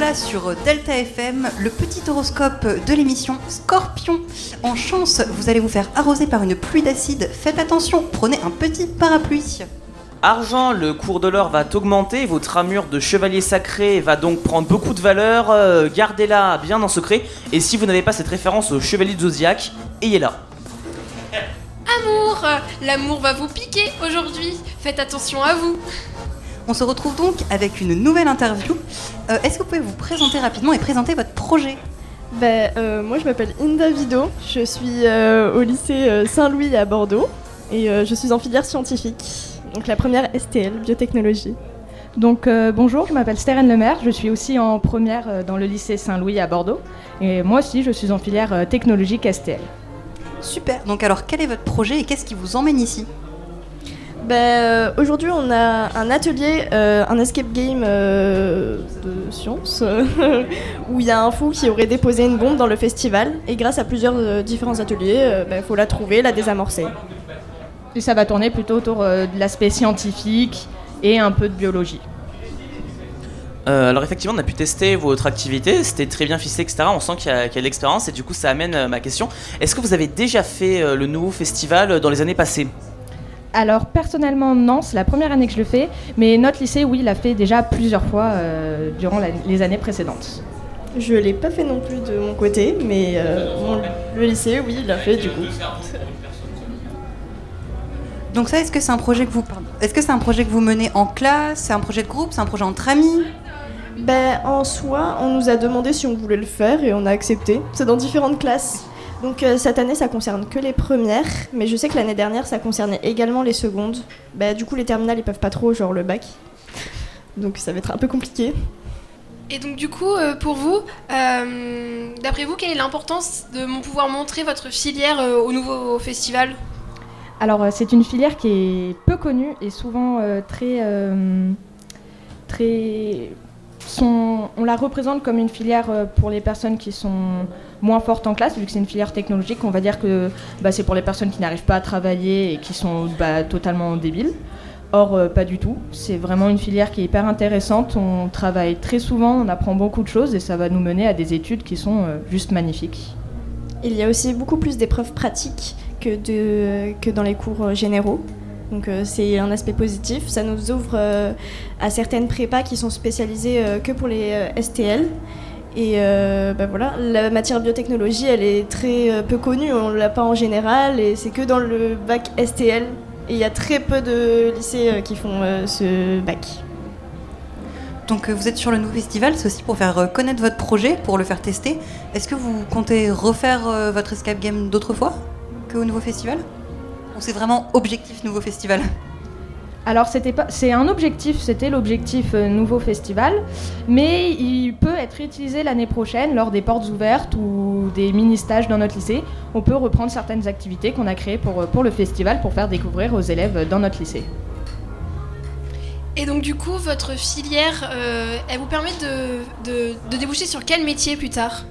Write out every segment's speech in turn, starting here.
là sur Delta FM, le petit horoscope de l'émission Scorpion. En chance, vous allez vous faire arroser par une pluie d'acide. Faites attention, prenez un petit parapluie. Argent, le cours de l'or va augmenter, votre armure de chevalier sacré va donc prendre beaucoup de valeur, euh, gardez-la bien en secret, et si vous n'avez pas cette référence au chevalier de Zodiac, ayez-la. Amour L'amour va vous piquer aujourd'hui. Faites attention à vous. On se retrouve donc avec une nouvelle interview. Euh, Est-ce que vous pouvez vous présenter rapidement et présenter votre projet? Ben, euh, moi je m'appelle Inda Vido, je suis euh, au lycée Saint-Louis à Bordeaux et euh, je suis en filière scientifique, donc la première STL, biotechnologie. Donc euh, bonjour, je m'appelle Steren Lemaire, je suis aussi en première euh, dans le lycée Saint-Louis à Bordeaux. Et moi aussi, je suis en filière euh, technologique STL. Super. Donc alors, quel est votre projet et qu'est-ce qui vous emmène ici? Ben, euh, Aujourd'hui on a un atelier, euh, un escape game euh, de science, où il y a un fou qui aurait déposé une bombe dans le festival et grâce à plusieurs euh, différents ateliers, il faut la trouver, la désamorcer. Et ça va tourner plutôt autour euh, de l'aspect scientifique et un peu de biologie. Euh, alors effectivement, on a pu tester votre activité, c'était très bien ficelé, etc. On sent qu'il y, a qu'il y a de l'expérience, et du coup ça amène euh, ma question. Est-ce que vous avez déjà fait euh, le nouveau festival euh, dans les années passées? Alors personnellement non, c'est la première année que je le fais, mais notre lycée oui l'a fait déjà plusieurs fois euh, durant la- les années précédentes. Je l'ai pas fait non plus de mon côté, mais euh, mon- le lycée, oui, il l'a fait du coup. Donc ça, est-ce que c'est un projet que vous, est-ce que c'est un projet que vous menez en classe C'est un projet de groupe C'est un projet entre amis? Ben, en soi, on nous a demandé si on voulait le faire et on a accepté. C'est dans différentes classes. Donc euh, cette année, ça concerne que les premières, mais je sais que l'année dernière, ça concernait également les secondes. Ben, du coup, les terminales, ils peuvent pas trop, genre le bac. Donc ça va être un peu compliqué. Et donc du coup, euh, pour vous, euh, d'après vous, quelle est l'importance de mon- pouvoir montrer votre filière euh, au nouveau festival? Alors c'est une filière qui est peu connue et souvent euh, très euh, très on la représente comme une filière euh, pour les personnes qui sont moins fortes en classe vu que c'est une filière technologique on va dire que bah, c'est pour les personnes qui n'arrivent pas à travailler et qui sont bah, totalement débiles Or, euh, pas du tout. C'est vraiment une filière qui est hyper intéressante. On travaille très souvent, on apprend beaucoup de choses et ça va nous mener à des études qui sont euh, juste magnifiques. Il y a aussi beaucoup plus d'épreuves pratiques que, dans les cours généraux. Donc euh, c'est un aspect positif. Ça nous ouvre euh, à certaines prépas qui sont spécialisées euh, que pour les STL. Et bah voilà, la matière biotechnologie, elle est très peu connue. On l'a pas en général et c'est que dans le bac STL. Et il y a très peu de lycées qui font ce bac. Donc vous êtes sur le nouveau festival, c'est aussi pour faire connaître votre projet, pour le faire tester. Est-ce que vous comptez refaire votre escape game d'autres fois qu'au nouveau festival? Ou c'est vraiment objectif nouveau festival Alors c'était pas, c'est un objectif, c'était l'objectif euh, nouveau festival, mais il peut être utilisé l'année prochaine lors des portes ouvertes ou des mini stages dans notre lycée. On peut reprendre certaines activités qu'on a créées pour, euh, pour le festival pour faire découvrir aux élèves dans notre lycée. Et donc du coup, votre filière, euh, elle vous permet de, de- de déboucher sur quel métier plus tard?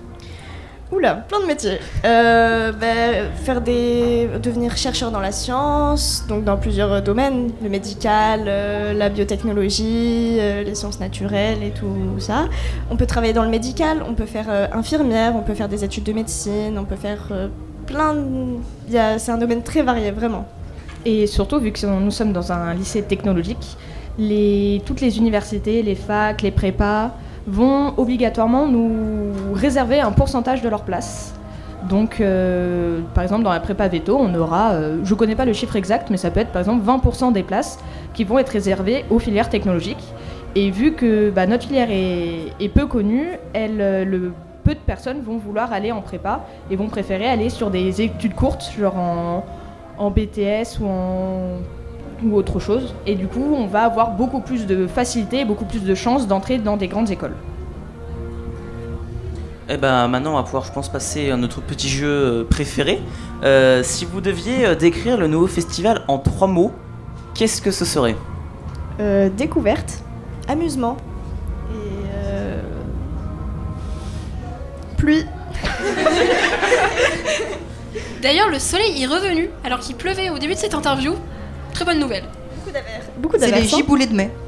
Oula, plein de métiers. Euh, bah, faire des, devenir chercheur dans la science, donc dans plusieurs domaines, le médical, euh, la biotechnologie, euh, les sciences naturelles et tout ça. On peut travailler dans le médical, on peut faire euh, infirmière, on peut faire des études de médecine, on peut faire plein. de- C'est un domaine très varié, vraiment. Et surtout, vu que nous sommes dans un lycée technologique, toutes les universités, les facs, les prépas vont obligatoirement nous réserver un pourcentage de leur place. Donc, euh, par exemple, dans la prépa veto, on aura, euh, je ne connais pas le chiffre exact, mais ça peut être par exemple 20% des places qui vont être réservées aux filières technologiques. Et vu que bah, notre filière est, peu connue, euh, le, peu de personnes vont vouloir aller en prépa et vont préférer aller sur des études courtes, genre en, en BTS ou en ou autre chose. Et du coup, on va avoir beaucoup plus de facilité et beaucoup plus de chances d'entrer dans des grandes écoles. Eh ben maintenant on va pouvoir je pense passer à notre petit jeu euh, préféré. Euh, si vous deviez euh, décrire le nouveau festival en trois mots, qu'est-ce que ce serait? Euh, découverte, amusement et. euh, pluie. D'ailleurs, le soleil est revenu alors qu'il pleuvait au début de cette interview. Très bonne nouvelle. Beaucoup C'est les giboulées de mai.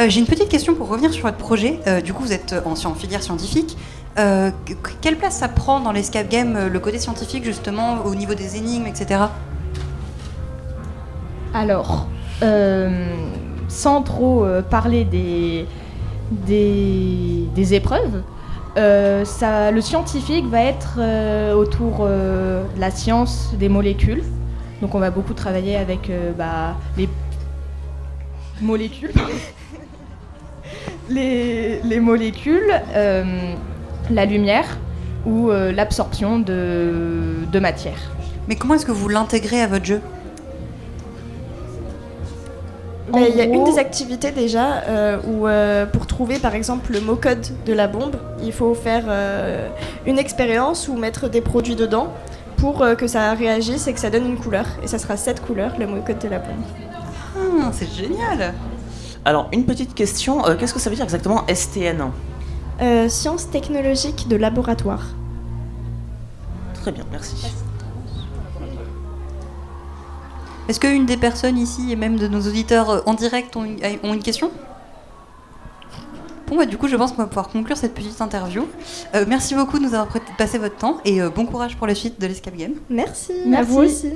Euh, J'ai une petite question pour revenir sur votre projet. Euh, du coup, vous êtes en, en filière scientifique. Euh, que- quelle place ça prend dans l'escape game, euh, le côté scientifique justement, au niveau des énigmes, etc. Alors, euh, sans trop euh, parler des, des, des épreuves, euh, ça, le scientifique va être euh, autour euh, de la science des molécules. Donc on va beaucoup travailler avec euh, bah, les molécules. les, les molécules, euh, la lumière ou euh, l'absorption de, de matière. Mais comment est-ce que vous l'intégrez à votre jeu? Il y a une des activités déjà euh, où euh, pour trouver par exemple le mot code de la bombe, il faut faire euh, une expérience ou mettre des produits dedans pour euh, que ça réagisse et que ça donne une couleur. Et ça sera cette couleur, le mot code de la bombe. Ah, C'est génial Alors, une petite question, euh, qu'est-ce que ça veut dire exactement STN Euh, sciences technologiques de laboratoire. Très bien, merci. Est-ce qu'une des personnes ici et même de nos auditeurs en direct ont une, ont une question? Bon, bah, du coup, je pense qu'on va pouvoir conclure cette petite interview. Euh, merci beaucoup de nous avoir passé votre temps et euh, bon courage pour la suite de l'Escape Game. Merci. À Merci. vous aussi.